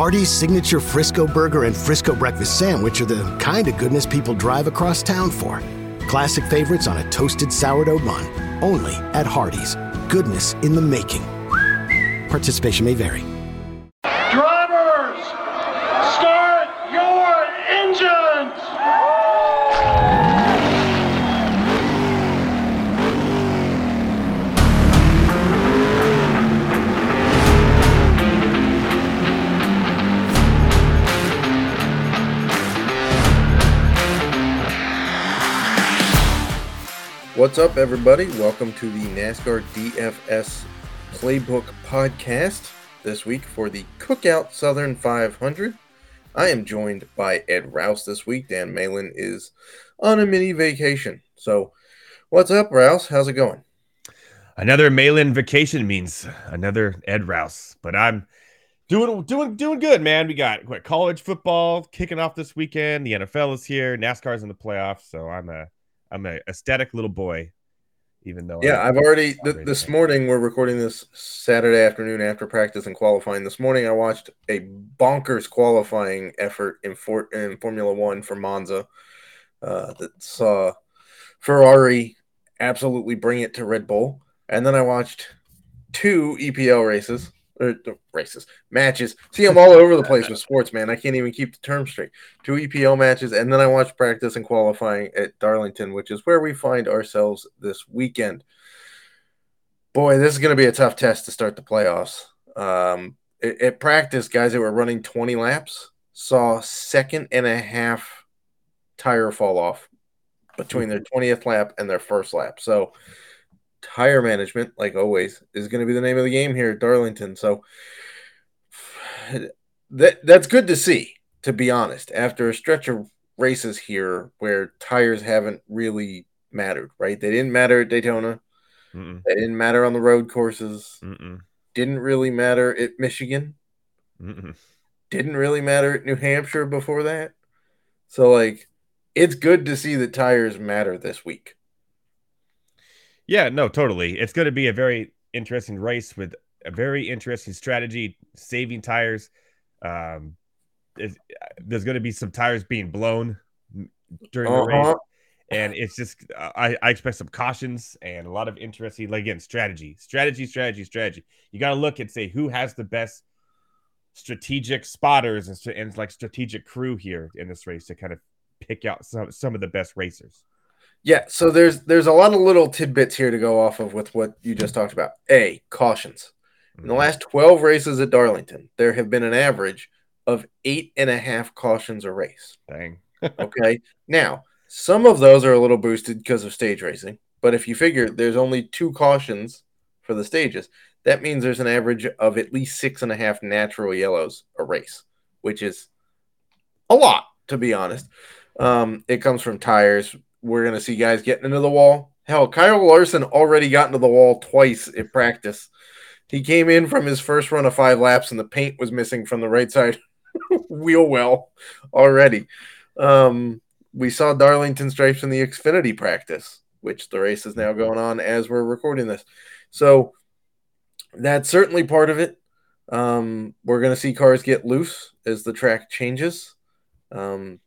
Hardee's signature Frisco burger and Frisco breakfast sandwich are the kind of goodness people drive across town for. Classic favorites on a toasted sourdough bun. Only at Hardee's. Goodness in the making. Participation may vary. What's up, everybody? Welcome to the NASCAR DFS Playbook Podcast. This week for the Cookout Southern 500. I am joined by Ed Raus this week. Dan Malin is on a mini vacation. So, what's up, Raus? How's it going? Another Malin vacation means another Ed Raus, but I'm doing doing doing good, man. We got college football kicking off this weekend. The NFL is here. NASCAR's in the playoffs, so I'm a I'm a aesthetic little boy. Even though Yeah, I- I've already, th- this morning, we're recording this Saturday afternoon after practice and qualifying. This morning, I watched a bonkers qualifying effort in, for- in Formula One for Monza uh, that saw Ferrari absolutely bring it to Red Bull. And then I watched two EPL races, or uh, races, matches. See, I'm all over the place with sports, man. I can't even keep the term straight. Two EPL matches, and then I watched practice and qualifying at Darlington, which is where we find ourselves this weekend. Boy, this is going to be a tough test to start the playoffs. Um, at, at practice, guys that were running 20 laps saw second and a half tire fall off between their 20th lap and their first lap. So, tire management, like always, is going to be the name of the game here at Darlington. So, that that's good to see, to be honest. After a stretch of races here where tires haven't really mattered, right? They didn't matter at Daytona. Mm-mm, They didn't matter on the road courses. mm-mm, Didn't really matter at Michigan. mm-mm. Didn't really matter at New Hampshire before that. So, like, it's good to see that tires matter this week. Yeah, no, totally. It's going to be a very interesting race with a very interesting strategy, saving tires. Um, there's going to be some tires being blown during the race. Uh-huh. and it's just I, I expect some cautions and a lot of interesting like again strategy strategy strategy strategy you got to look and say who has the best strategic spotters and, and like strategic crew here in this race to kind of pick out some some of the best racers Yeah, so there's there's a lot of little tidbits here to go off of with what you just talked about. A cautions. In the last 12 races at Darlington, there have been an average of eight and a half cautions a race. dang Okay. now, some of those are a little boosted because of stage racing, but if you figure there's only two cautions for the stages, that means there's an average of at least six and a half natural yellows a race, which is a lot, to be honest. Um, it comes from tires. We're going to see guys getting into the wall. Hell, Kyle Larson already got into the wall twice in practice. He came in from his first run of five laps, and the paint was missing from the right side wheel well already. Um, we saw Darlington stripes in the Xfinity practice, which the race is now going on as we're recording this. So that's certainly part of it. Um, we're going to see cars get loose as the track changes. Um,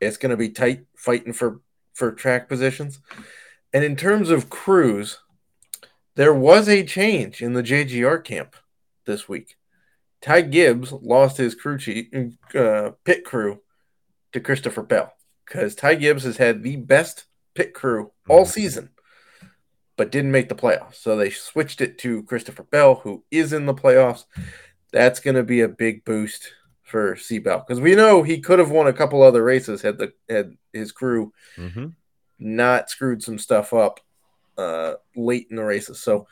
it's going to be tight fighting for for track positions. And in terms of crews, there was a change in the JGR camp this week. Ty Gibbs lost his crew chief, uh, pit crew to Christopher Bell because Ty Gibbs has had the best pit crew all Mhm. season, but didn't make the playoffs. So they switched it to Christopher Bell, who is in the playoffs. That's going to be a big boost for C Bell because we know he could have won a couple other races had the had his crew mm-hmm. not screwed some stuff up uh, late in the races. So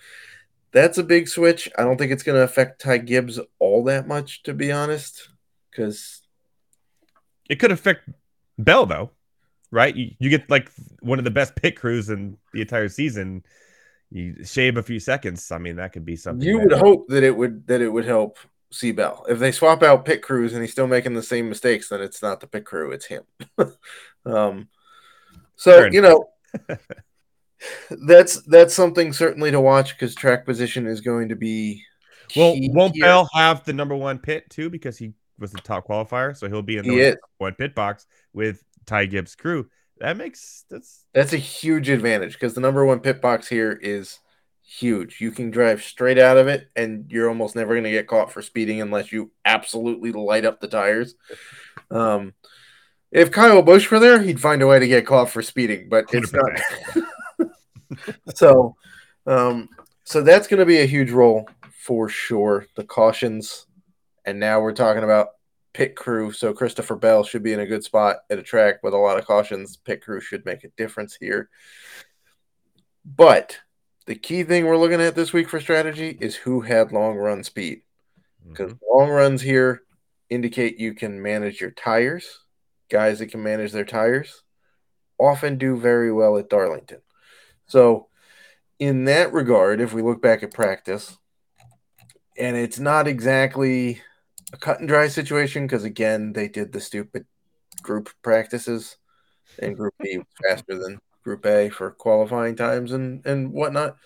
that's a big switch. I don't think it's going to affect Ty Gibbs all that much, to be honest, because it could affect bell though right you, you get like one of the best pit crews in the entire season you shave a few seconds i mean that could be something you would hope that it would that it would help C Bell. If they swap out pit crews and he's still making the same mistakes, then it's not the pit crew, it's him. um, so you know, that's that's something certainly to watch because track position is going to be. Well, won't here. Bell have the number one pit too because he was the top qualifier, so he'll be in the one pit box with Ty Gibbs' crew. That makes that's That's a huge advantage because the number one pit box here is huge. You can drive straight out of it, and you're almost never going to get caught for speeding unless you absolutely light up the tires. Um, if Kyle Busch were there, he'd find a way to get caught for speeding, but it's not. so, um, so that's going to be a huge role for sure. The cautions, and now we're talking about pit crew. So Christopher Bell should be in a good spot at a track with a lot of cautions. Pit crew should make a difference here. But the key thing we're looking at this week for strategy is who had long run speed. Because Mhm. long runs here indicate you can manage your tires. Guys that can manage their tires often do very well at Darlington. So, in that regard, if we look back at practice, and it's not exactly a cut and dry situation because again they did the stupid group practices and group B was faster than group A for qualifying times and and whatnot.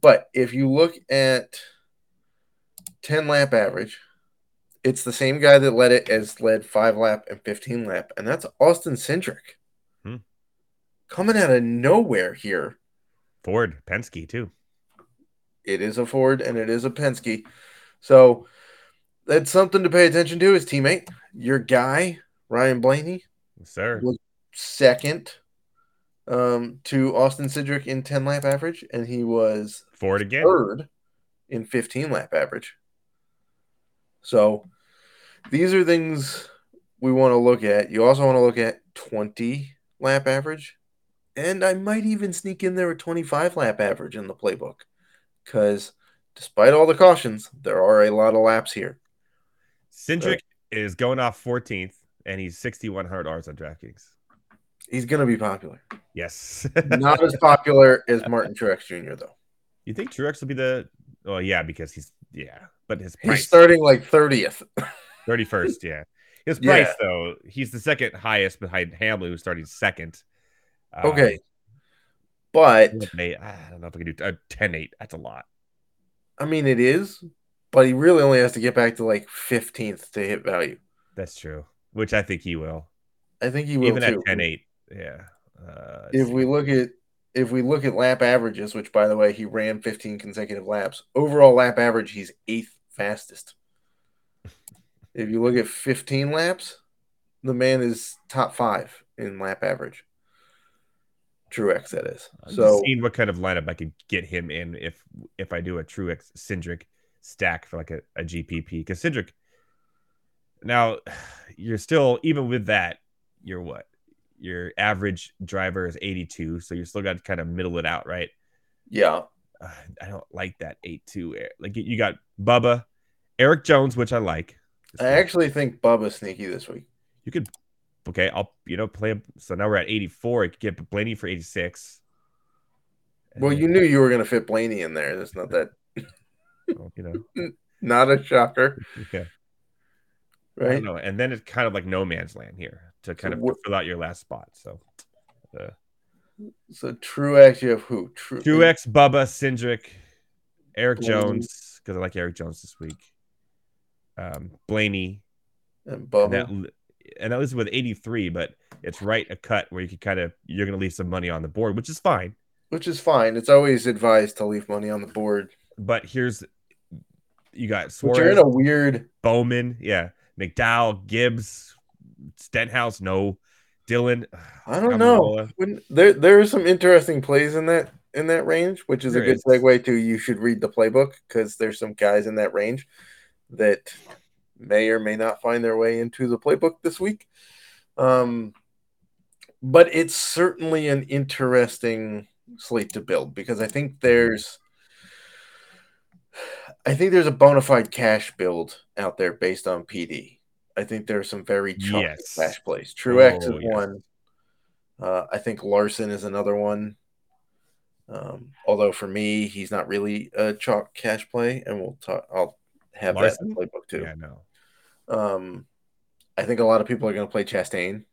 But if you look at 10 lap average, it's the same guy that led it as led five lap and 15 lap, and that's Austin Cindric. Hmm. Coming out of nowhere here. Ford Penske too. It is a Ford and it is a Penske. So that's something to pay attention to. His teammate, your guy, Ryan Blaney, Yes, sir. was second um, to Austin Cindric in 10 lap average, and he was Ford again. third in 15 lap average. So these are things we want to look at. You also want to look at 20 lap average. And I might even sneak in there a 25 lap average in the playbook because despite all the cautions, there are a lot of laps here. Cindric is going off 14th, and he's 6,100 R's on DraftKings. He's going to be popular. Yes. Not as popular as Martin Truex Jr., though. you think Truex will be the? Oh yeah, because he's yeah, but his He's starting like 30th. 31st. Yeah, his Yeah. price though, he's the second highest behind Hamlin, who's starting second. Um, Okay. But I don't know if I can do uh, 10 8. That's a lot. I mean, it is, but he really only has to get back to like 15th to hit value. That's true, which I think he will. I think he will Even too. at 10 8. Yeah. Uh, if we look at if we look at lap averages, which by the way he ran 15 consecutive laps, overall lap average he's eighth fastest. if you look at 15 laps, the man is top five in lap average. Truex, that is. I'm So seeing what kind of lineup I could get him in if if I do a Truex Cindric stack for like a, a GPP because Cindric. Now, you're still even with that, you're what? Your average driver is 82, so you still got to kind of middle it out, right? yeah, Uh, I don't like that 8-2. air- Like you got Bubba, Eric Jones, which I like. I actually think Bubba's sneaky this week. you could okay, I'll you know play him. So now we're at 84. I could get Blaney for 86. And Well, you knew you were going to fit Blaney in there. That's not that well, you know, not a shocker, okay. I right? don't know. And then it's kind of like no man's land here to kind So of what- fill out your last spot. So uh, So Truex, you have who? True Truex, Bubba, Cindric, Eric Blaney. Jones, because I like Eric Jones this week. Um, Blaney, and and Bubba. that, and that was with 83, but it's right a cut where you could kind of you're going to leave some money on the board, which is fine. which is fine. It's always advised to leave money on the board. But here's you got But you're in a weird. Bowman, yeah, McDowell, Gibbs, Stenhouse, no, Dylan. I don't know. When, there there are some interesting plays in that in that range, which is There a good is. segue to you should read the playbook because there's some guys in that range that may or may not find their way into the playbook this week. Um, but it's certainly an interesting slate to build because I think there's I think there's a bona fide cash build out there based on PD. I think there are some very chalky Yes. cash plays. Truex Oh, is yes. one. Uh, I think Larson is another one. Um, although for me, he's not really a chalk cash play, and we'll talk. I'll have that in the playbook too. Yeah, no. Um, I think a lot of people are going to play Chastain,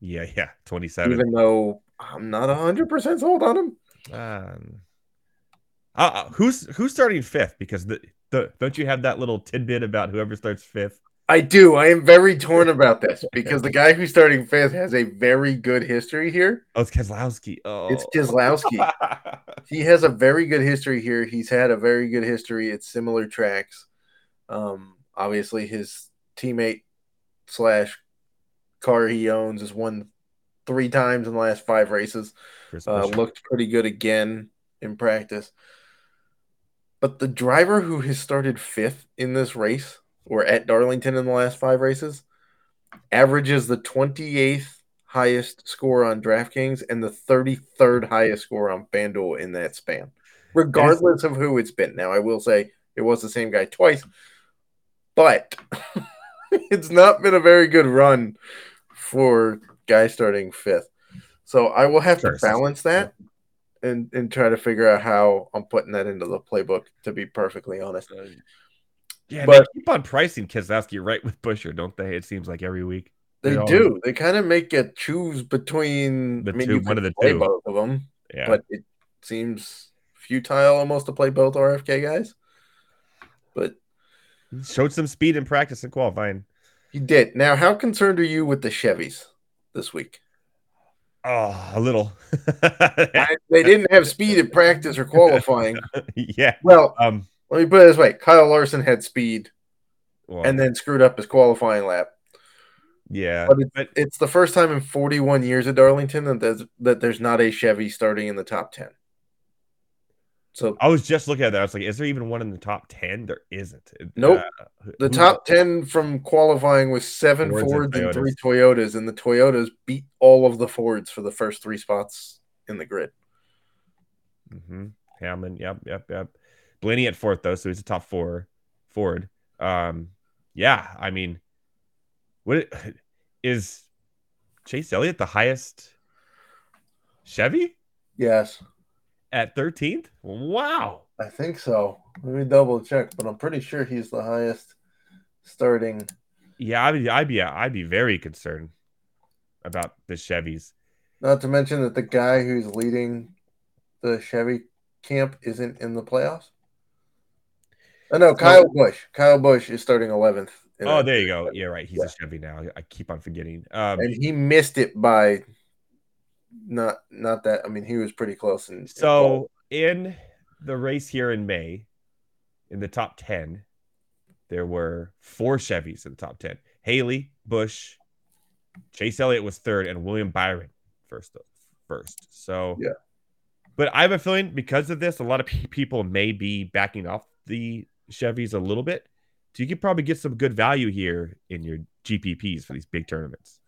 Yeah, yeah. 27. even though I'm not hundred percent sold on him. Um, uh, uh, who's who's starting fifth? Because the, the don't you have that little tidbit about whoever starts fifth? I do. I am very torn about this because the guy who's starting fifth has a very good history here. Oh, it's Keselowski. Oh, It's Keselowski. he has a very good history here. He's had a very good history at similar tracks. Um, obviously, his teammate slash car he owns has won three times in the last five races. Uh, looked pretty good again in practice. But the driver who has started fifth in this race or at Darlington in the last five races averages the 28th highest score on DraftKings and the 33rd highest score on FanDuel in that span, regardless of who it's been. Now, I will say it was the same guy twice, but it's not been a very good run for guys starting fifth. So I will have Sure. to balance that and, and try to figure out how I'm putting that into the playbook, to be perfectly honest. Yeah, but- they keep on pricing Keselowski right with Buescher, don't they? It seems like every week. They They do. They kind of make you choose between The I mean, two- one of the two. both of them, Yeah, but it seems futile almost to play both RFK guys. But showed some speed in practice and qualifying. he did. Now, how concerned are you with the Chevys this week? Oh, a little. I- they didn't have speed at practice or qualifying. yeah. Well, Um. Let me put it this way: Kyle Larson had speed well, and then screwed up his qualifying lap. yeah, But it's, but it's the first time in 41 years at Darlington that there's, that there's not a Chevy starting in the top 10. So I was just looking at that. I was like, is there even one in the top ten? There isn't. Nope. Uh, The top 10 from qualifying was seven Fords and Fords and three Toyotas, and the Toyotas beat all of the Fords for the first three spots in the grid. Mm-hmm. Hamlin. Yep, yep, yep. Blaney at fourth though, so he's a top four Ford. Um, yeah, I mean, what is Chase Elliott the highest Chevy Yes, at thirteenth? Wow. I think so. Let me double check, but I'm pretty sure he's the highest starting. Yeah, I'd be, I'd be, I'd be very concerned about the Chevys. Not to mention that the guy who's leading the Chevy camp isn't in the playoffs. Oh, no, Kyle Busch. Kyle Busch is starting 11th. Oh, there you go. Yeah, right. He's Yeah. a Chevy now. I keep on forgetting. Um, and he missed it by not not that. I mean, he was pretty close. And So in the race here in May, in the top 10, there were four Chevys in the top 10. Haley, Busch, Chase Elliott was third, and William Byron first. First. So Yeah. But I have a feeling because of this, a lot of pe- people may be backing off the Chevys a little bit. So you could probably get some good value here in your GPPs for these big tournaments.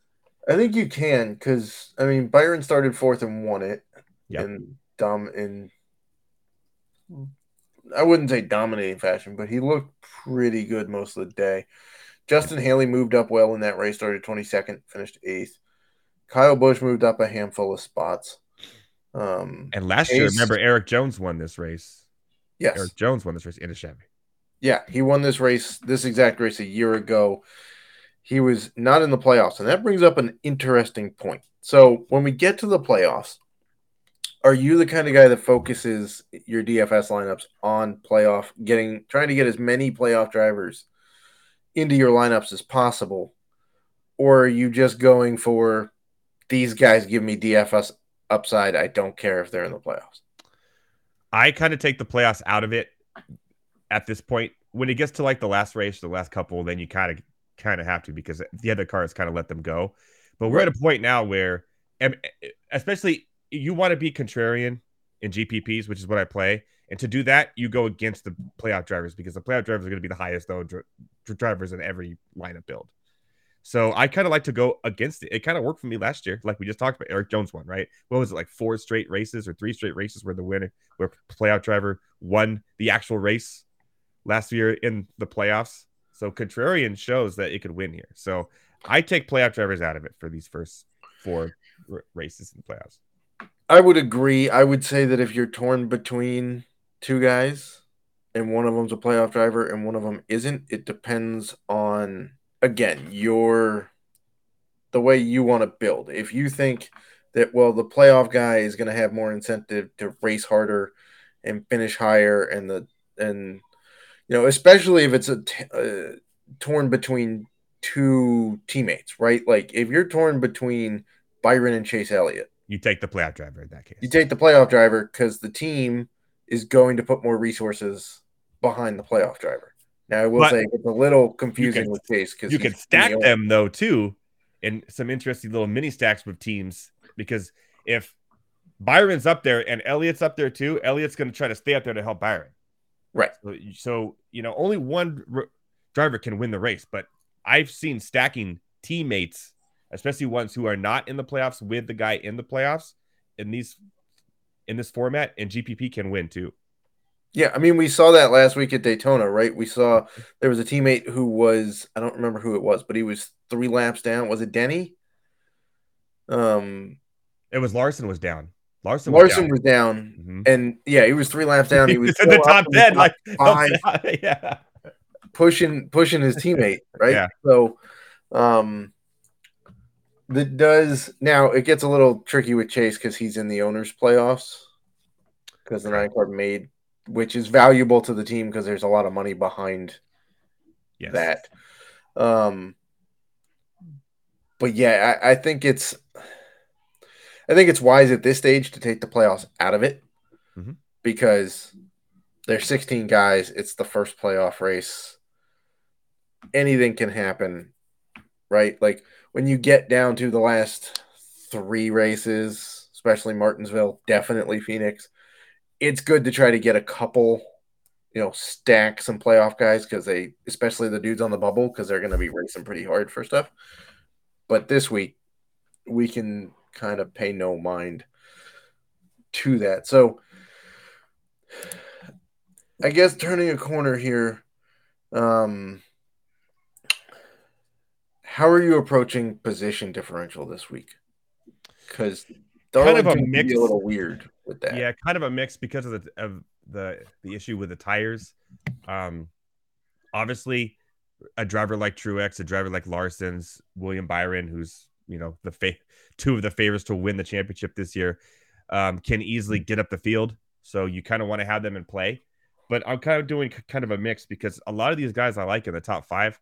I think you can because I mean Byron started fourth and won it. Yep. And dom in I wouldn't say dominating fashion, but he looked pretty good most of the day. Justin Haley moved up well in that race, started 22nd, finished eighth. Kyle Busch moved up a handful of spots. Um, And last year, remember Eric Jones won this race. yes, Eric Jones won this race in a Chevy. Yeah, he won this race, this exact race a year ago. He was not in the playoffs, and that brings up an interesting point. So, when we get to the playoffs, are you the kind of guy that focuses your DFS lineups on playoff, getting trying to get as many playoff drivers into your lineups as possible, or are you just going for these guys give me DFS upside? I don't care if they're in the playoffs. I kind of take the playoffs out of it at this point. When it gets to like the last race, the last couple, then you kind of kind of have to because the other cars kind of let them go. But we're at a point now where, especially you want to be contrarian in GPPs, which is what I play, and to do that, you go against the playoff drivers because the playoff drivers are going to be the highest though dr- drivers in every lineup build. So I kind of like to go against it. It kind of worked for me last year, like we just talked about. Eric Jones won, right? What was it like four straight races or three straight races where the winner, where playoff driver won the actual race last year in the playoffs? So contrarian shows that it could win here. So I take playoff drivers out of it for these first four r- races in the playoffs. I would agree. I would say that if you're torn between two guys and one of them's a playoff driver and one of them isn't, it depends on again your the way you want to build. If you think that well the playoff guy is going to have more incentive to race harder and finish higher and the and you know especially if it's a t- uh, torn between two teammates, right? Like if you're torn between Byron and Chase Elliott, You take the playoff driver in that case. you take the playoff driver because the team is going to put more resources behind the playoff driver. Now I will But say it's a little confusing can- with Chase because you can stack them though too in some interesting little mini stacks with teams because if Byron's up there and Elliott's up there too, Elliott's going to try to stay up there to help Byron. Right. So, so you know, only one r- driver can win the race, but I've seen stacking teammates, especially ones who are not in the playoffs with the guy in the playoffs in these in this format, and GPP can win too. Yeah, I mean, we saw that last week at Daytona, right? We saw there was a teammate who was I don't remember who it was, but he was three laps down. Was it Denny? Um, It was Larson was down. Larson Larson was was down. Mhm. and yeah, he was three laps down. He was the top up in the ten, like five. yeah. pushing pushing his teammate, right? Yeah. So, um, that does now it gets a little tricky with Chase because he's in the owners' playoffs because the nine card made, which is valuable to the team because there's a lot of money behind Yes. that. Um, but yeah, I, I think it's, I think it's wise at this stage to take the playoffs out of it Mhm. because there's 16 guys. It's the first playoff race. Anything can happen, right? Like when you get down to the last three races, especially Martinsville, definitely Phoenix. It's good to try to get a couple you know, stack some playoff guys because they, especially the dudes on the bubble, because they're going to be racing pretty hard for stuff. But this week, we can kind of pay no mind to that. So, I guess turning a corner here. Um, how are you approaching position differential this week? Because Kind of a mix. a little weird with that. Yeah, kind of a mix because of the of the the issue with the tires. Um, obviously, a driver like Truex, a driver like Larson's, William Byron, who's you know the fa- two of the favorites to win the championship this year, um, can easily get up the field. So you kind of want to have them in play. But I'm kind of doing kind of a mix because a lot of these guys I like in the top five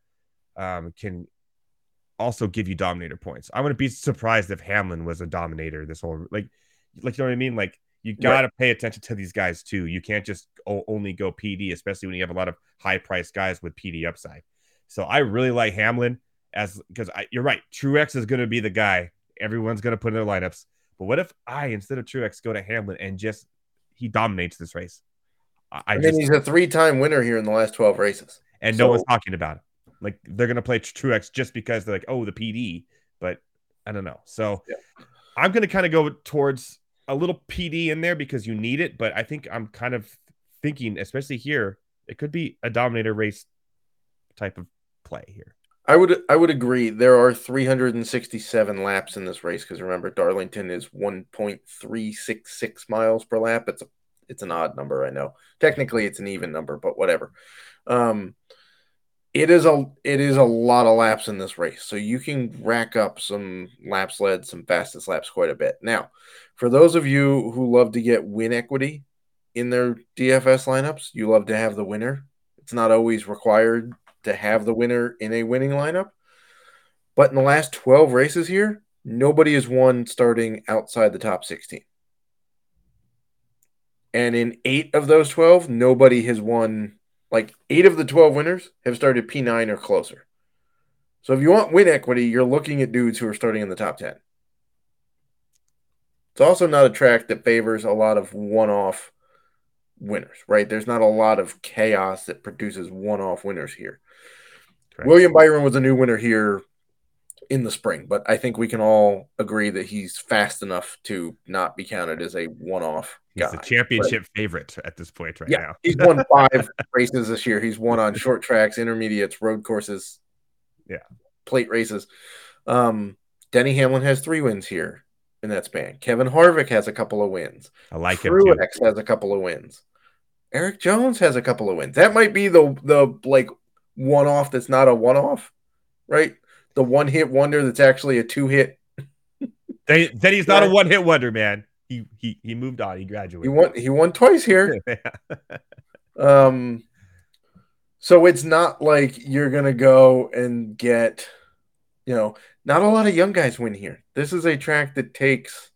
um, can also give you dominator points. I wouldn't be surprised if Hamlin was a dominator this whole like like you know what I mean? Like you got to pay attention to these guys too. You can't just only go PD, especially when you have a lot of high priced guys with PD upside. So I really like Hamlin as because you're right. Truex is going to be the guy everyone's going to put in their lineups. But what if I instead of Truex go to Hamlin and just he dominates this race? I, I I mean, just he's a three-time winner here in the last 12 races. and no one's talking about it. Like they're gonna play Truex just because they're like, oh, the PD, but I don't know. So Yeah. I'm gonna kind of go towards a little PD in there because you need it, but I think I'm kind of thinking, especially here, it could be a dominator race type of play here. I would I would agree. There are 367 laps in this race because remember Darlington is 1.366 miles per lap. It's a it's an odd number, I know. Technically it's an even number, but whatever. Um it is a it is a lot of laps in this race. So you can rack up some laps led, some fastest laps quite a bit. Now, for those of you who love to get win equity in their DFS lineups, you love to have the winner. It's not always required to have the winner in a winning lineup. But in the last 12 races here, nobody has won starting outside the top 16. And in eight of those 12, nobody has won, like eight of the 12 winners have started P9 or closer. So if you want win equity, you're looking at dudes who are starting in the top 10. It's also not a track that favors a lot of one off winners, right? There's not a lot of chaos that produces one off winners here. Correct. William Byron was a new winner here in the spring, but I think we can all agree that he's fast enough to not be counted as a one-off He's guy. the championship favorite at this point right yeah, now. he's won five races this year. He's won on short tracks, intermediates, road courses, Yeah. plate races. Um, Denny Hamlin has three wins here in that span. Kevin Harvick has a couple of wins. I like him too. Truex has a couple of wins. Eric Jones has a couple of wins. That might be the the like one off that's not a one off, right? The one hit wonder that's actually a two hit. Then, then he's not a one hit wonder, man. He he he moved on. He graduated. He won he won twice here. Um so it's not like you're gonna go and get you know, not a lot of young guys win here. This is a track that takes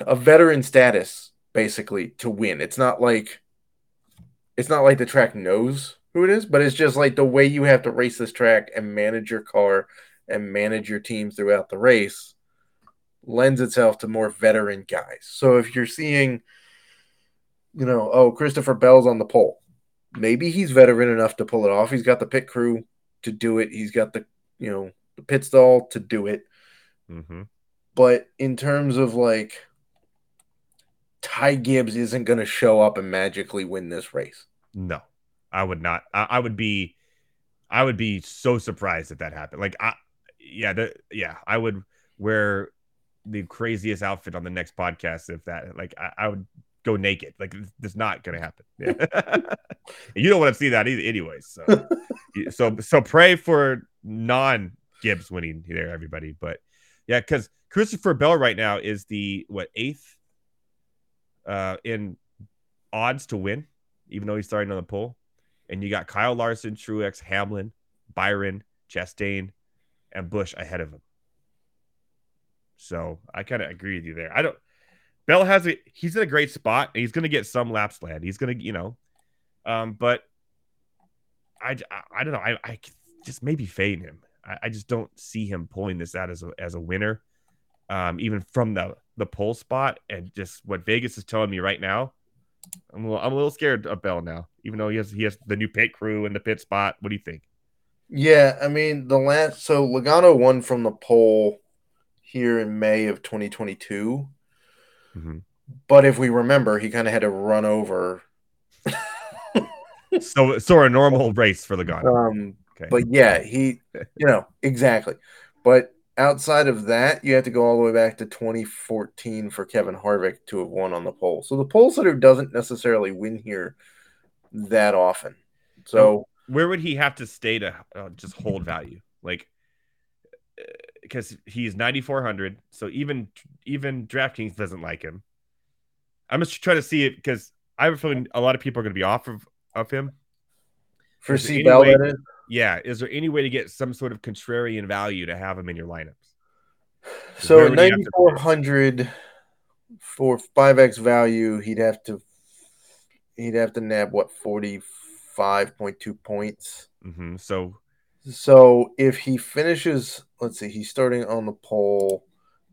a veteran status basically to win. It's not like it's not like the track knows who it is, but it's just like the way you have to race this track and manage your car and manage your team throughout the race lends itself to more veteran guys. So if you're seeing, you know, oh, Christopher Bell's on the pole, maybe he's veteran enough to pull it off. He's got the pit crew to do it. He's got the, you know, the pit stall to do it. Mm-hmm. But in terms of like Ty Gibbs isn't going to show up and magically win this race. No, I would not. I, I, would be, I would be so surprised if that happened. Like, I, yeah, the, yeah, I would wear the craziest outfit on the next podcast if that, like, I, I would go naked. Like, it's not going to happen. Yeah. you don't want to see that either, anyways. So, so, so pray for non Gibbs winning there, everybody. But yeah, because Christopher Bell right now is the what eighth uh, in odds to win, even though he's starting on the pole. And you got Kyle Larson, Truex, Hamlin, Byron, Chastain, and Busch ahead of him. So I kind of agree with you there. I don't. Bell has a he's in a great spot. He's going to get some laps land. He's going to you know, um, but I, I, I don't know. I, I just maybe fade him. I, I just don't see him pulling this out as a as a winner um, even from the the pole spot, and just what Vegas is telling me right now. I'm a little, I'm a little scared of Bell now, even though he has he has the new pit crew and the pit spot. What do you think? Yeah, I mean the last so Logano won from the pole here in May of 2022. Mm-hmm. But if we remember, he kind of had to run over. so so a normal race for Logano. Um, okay. But yeah, he you know exactly. But outside of that, you have to go all the way back to 2014 for Kevin Harvick to have won on the pole. So the pole sitter doesn't necessarily win here that often. So where would he have to stay to uh, just hold value? Like because uh, he's 9400 so even even DraftKings doesn't like him. I'm just trying to see it because I have a feeling a lot of people are going to be off of, of him. For C Bell, yeah, is there any way to get some sort of contrarian value to have him in your lineups? So 9400 for 5x value, he'd have to he'd have to nab what 45.2 points. Mm-hmm. So so if he finishes, let's see, he's starting on the pole.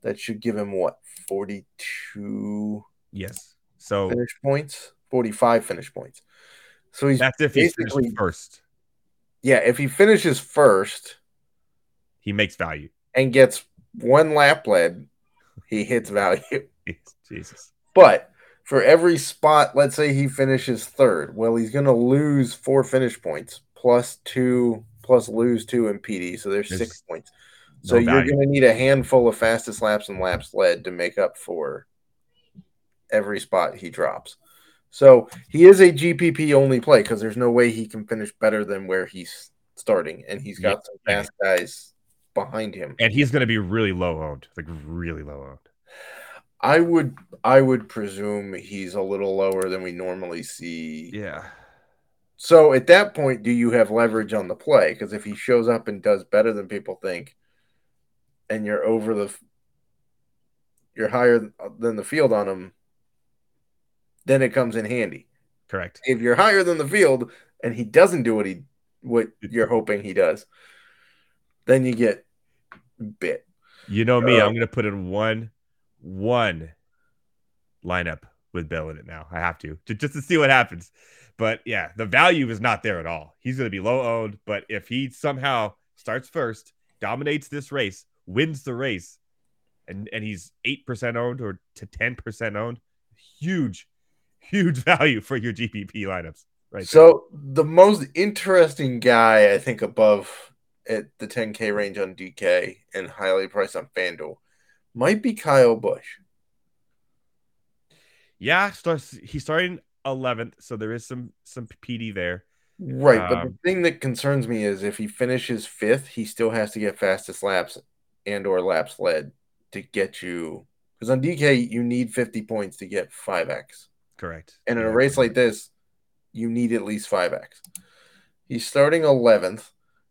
That should give him what 42 Yes. So finish points, 45 finish points. So he's that's if he's first yeah, if he finishes first, he makes value and gets one lap led, he hits value. Jesus. But for every spot, let's say he finishes third, well, he's going to lose four finish points plus two, plus lose two in PD. So there's, there's six points. So no you're going to need a handful of fastest laps and laps led to make up for every spot he drops. So he is a GPP only play because there's no way he can finish better than where he's starting, and he's got yeah. some fast guys behind him. And he's going to be really low owned, like really low owned. I would, I would presume he's a little lower than we normally see. Yeah. So at that point, do you have leverage on the play? Because if he shows up and does better than people think, and you're over the, you're higher uh, than the field on him, then it comes in handy. Correct. If you're higher than the field and he doesn't do what he what you're hoping he does, then you get bit. You know me, uh, I'm gonna put in one one lineup with Bell in it now. I have to, to just to see what happens. But yeah, the value is not there at all. He's gonna be low owned, but if he somehow starts first, dominates this race, wins the race, and and he's eight percent owned or to ten percent owned, huge huge value for your GPP lineups. Right. So there. the most interesting guy I think above at the 10K range on DK and highly priced on FanDuel might be Kyle Busch. Yeah, starts he's starting 11th, so there is some some PD there. Right, um, but the thing that concerns me is if he finishes fifth, he still has to get fastest laps and or laps led to get you because on DK you need 50 points to get 5x. Correct. And in a race like this, you need at least 5x. He's starting 11th.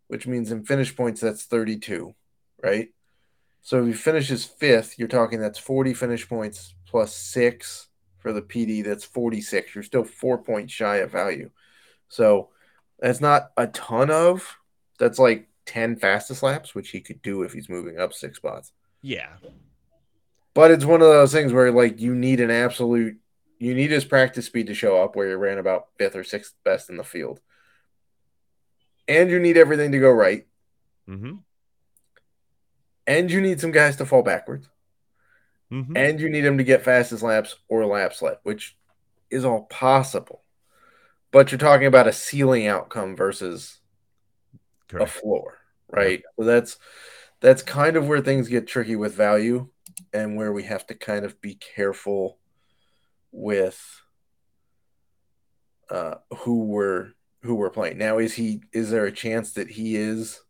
which means in finish points, that's 32, right? So if he finishes fifth, you're talking that's 40 finish points plus six for the PD. That's 46. You're still four points shy of value. So that's not a ton of. That's like 10 fastest laps, which he could do if he's moving up six spots. Yeah. But it's one of those things where like you need an absolute you need his practice speed to show up where he ran about fifth or sixth best in the field. And you need everything to go right. Mm-hmm. And you need some guys to fall backwards. Mm-hmm. And you need him to get fastest laps or laps led, which is all possible. But you're talking about a ceiling outcome versus a floor, right? So that's that's kind of where things get tricky with value and where we have to kind of be careful with uh who we're who we're playing. Now is he is there a chance that he is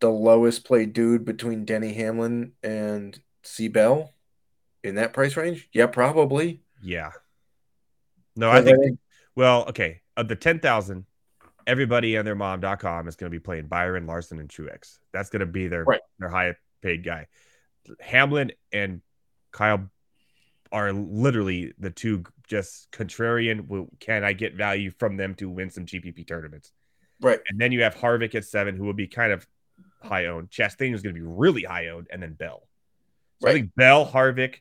the lowest played dude between Denny Hamlin and C Bell in that price range? Yeah, probably. Yeah. No, I think well, okay. Of the ten thousand, everybody and their mom.com is going to be playing Byron Larson and Truex. That's going to be their Right. their highest paid guy. Hamlin and Kyle are literally the two just contrarian. Can I get value from them to win some GPP tournaments? right. And then you have Harvick at seven, who will be kind of high owned. Chastain is going to be really high owned, and then Bell. So I think Bell, Harvick,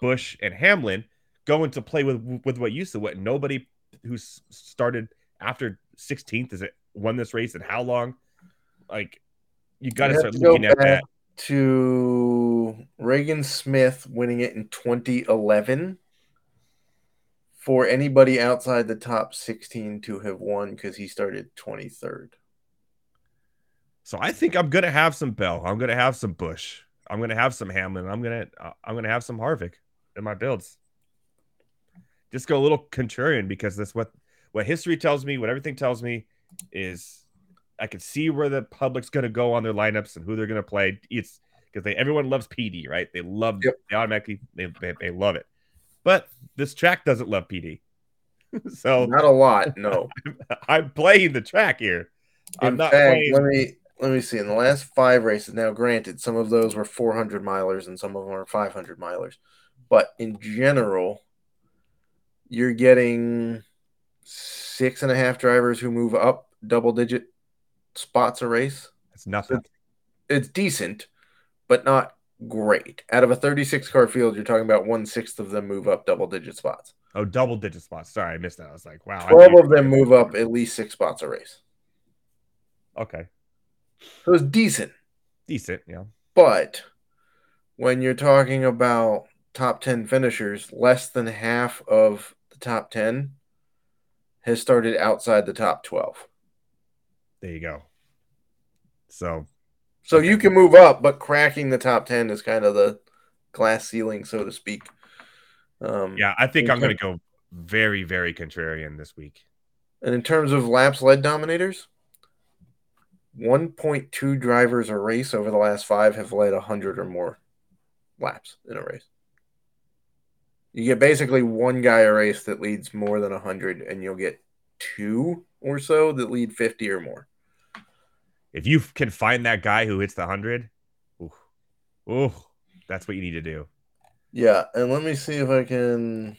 Busch, and Hamlin go into play with with what you said. what nobody who started after 16th is it won this race and how long? Like you got to start looking at that. To Regan Smith winning it in 2011 for anybody outside the top 16 to have won because he started 23rd. So I think I'm gonna have some Bell. I'm gonna have some Busch. I'm gonna have some Hamlin. I'm gonna uh, I'm gonna have some Harvick in my builds. Just go a little contrarian because that's what what history tells me. What everything tells me is I can see where the public's gonna go on their lineups and who they're gonna play. It's because they everyone loves PD, right? They love Yep. they automatically they, they they love it. But this track doesn't love PD. so Not a lot, no. I'm playing the track here. I'm not fact, playing. let me let me see. In the last five races, now granted, some of those were 400 milers and some of them are 500 milers, but in general, you're getting six and a half drivers who move up double digit spots a race. It's nothing. It's decent, but not great. Out of a 36 car field, you're talking about one sixth of them move up double digit spots. Oh, double digit spots. Sorry, I missed that. I was like, wow. 12 of them move up at least six spots a race. Okay, So it's decent. decent. Yeah. But when you're talking about top 10 finishers, less than half of the top 10 has started outside the top 12. There you go. So So you can move up, but cracking the top 10 is kind of the glass ceiling, so to speak. Um, yeah, I think I'm going to go very, very contrarian this week. And in terms of laps led dominators, 1.2 drivers a race over the last five have led 100 or more laps in a race. You get basically one guy a race that leads more than 100, and you'll get two or so that lead 50 or more. If you can find that guy who hits the hundred, ooh, ooh, that's what you need to do. Yeah, and let me see if I can.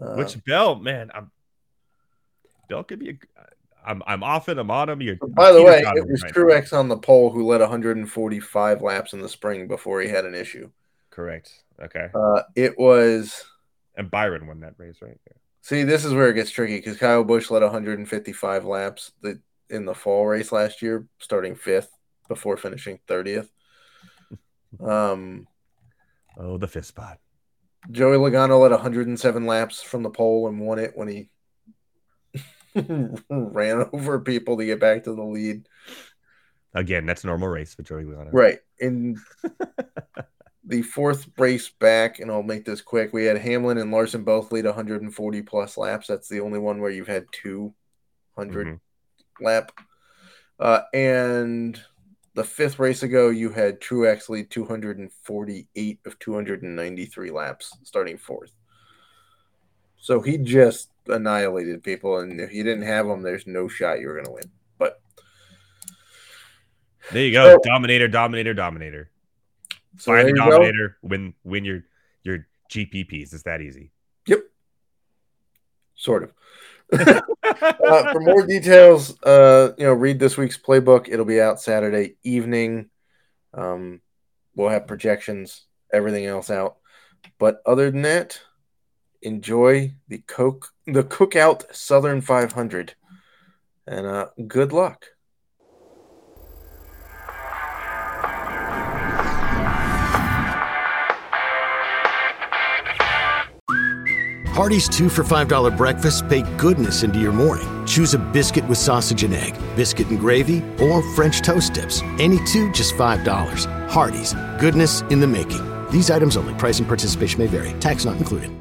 Uh, Which Bell, man, I'm Bell could be. A, I'm I'm off it. I'm on him. You're. by the way, it was right now. On the pole who led 145 laps in the spring before he had an issue. Correct. Okay. Uh, it was. And Byron won that race, right? There. See, this is where it gets tricky because Kyle Busch led 155 laps the, in the fall race last year, starting fifth before finishing 30th. Um, Oh, the fifth spot. Joey Logano led 107 laps from the pole and won it when he ran over people to get back to the lead. Again, that's a normal race for Joey Logano. Right. In the fourth race back, and I'll make this quick, we had Hamlin and Larson both lead 140 plus laps. That's the only one where you've had 200 Mhm. Lap. Uh, and the fifth race ago, you had Truex lead 248 of 293 laps, starting fourth. So he just annihilated people, and if you didn't have him, there's no shot you were going to win. But There you go. So- dominator, dominator, dominator. So Find the go. dominator, win win your your GPPs. It's that easy. Yep. Sort of. Uh, for more details, uh, you know, read this week's playbook. It'll be out Saturday evening. Um, we'll have projections, everything else out. But other than that, enjoy the coke, the Cookout Southern 500, and uh, good luck. Hardee's two for $5 breakfast bake goodness into your morning. Choose a biscuit with sausage and egg, biscuit and gravy, or French toast dips. Any two, just $5. Hardee's, goodness in the making. These items only. Price and participation may vary. Tax not included.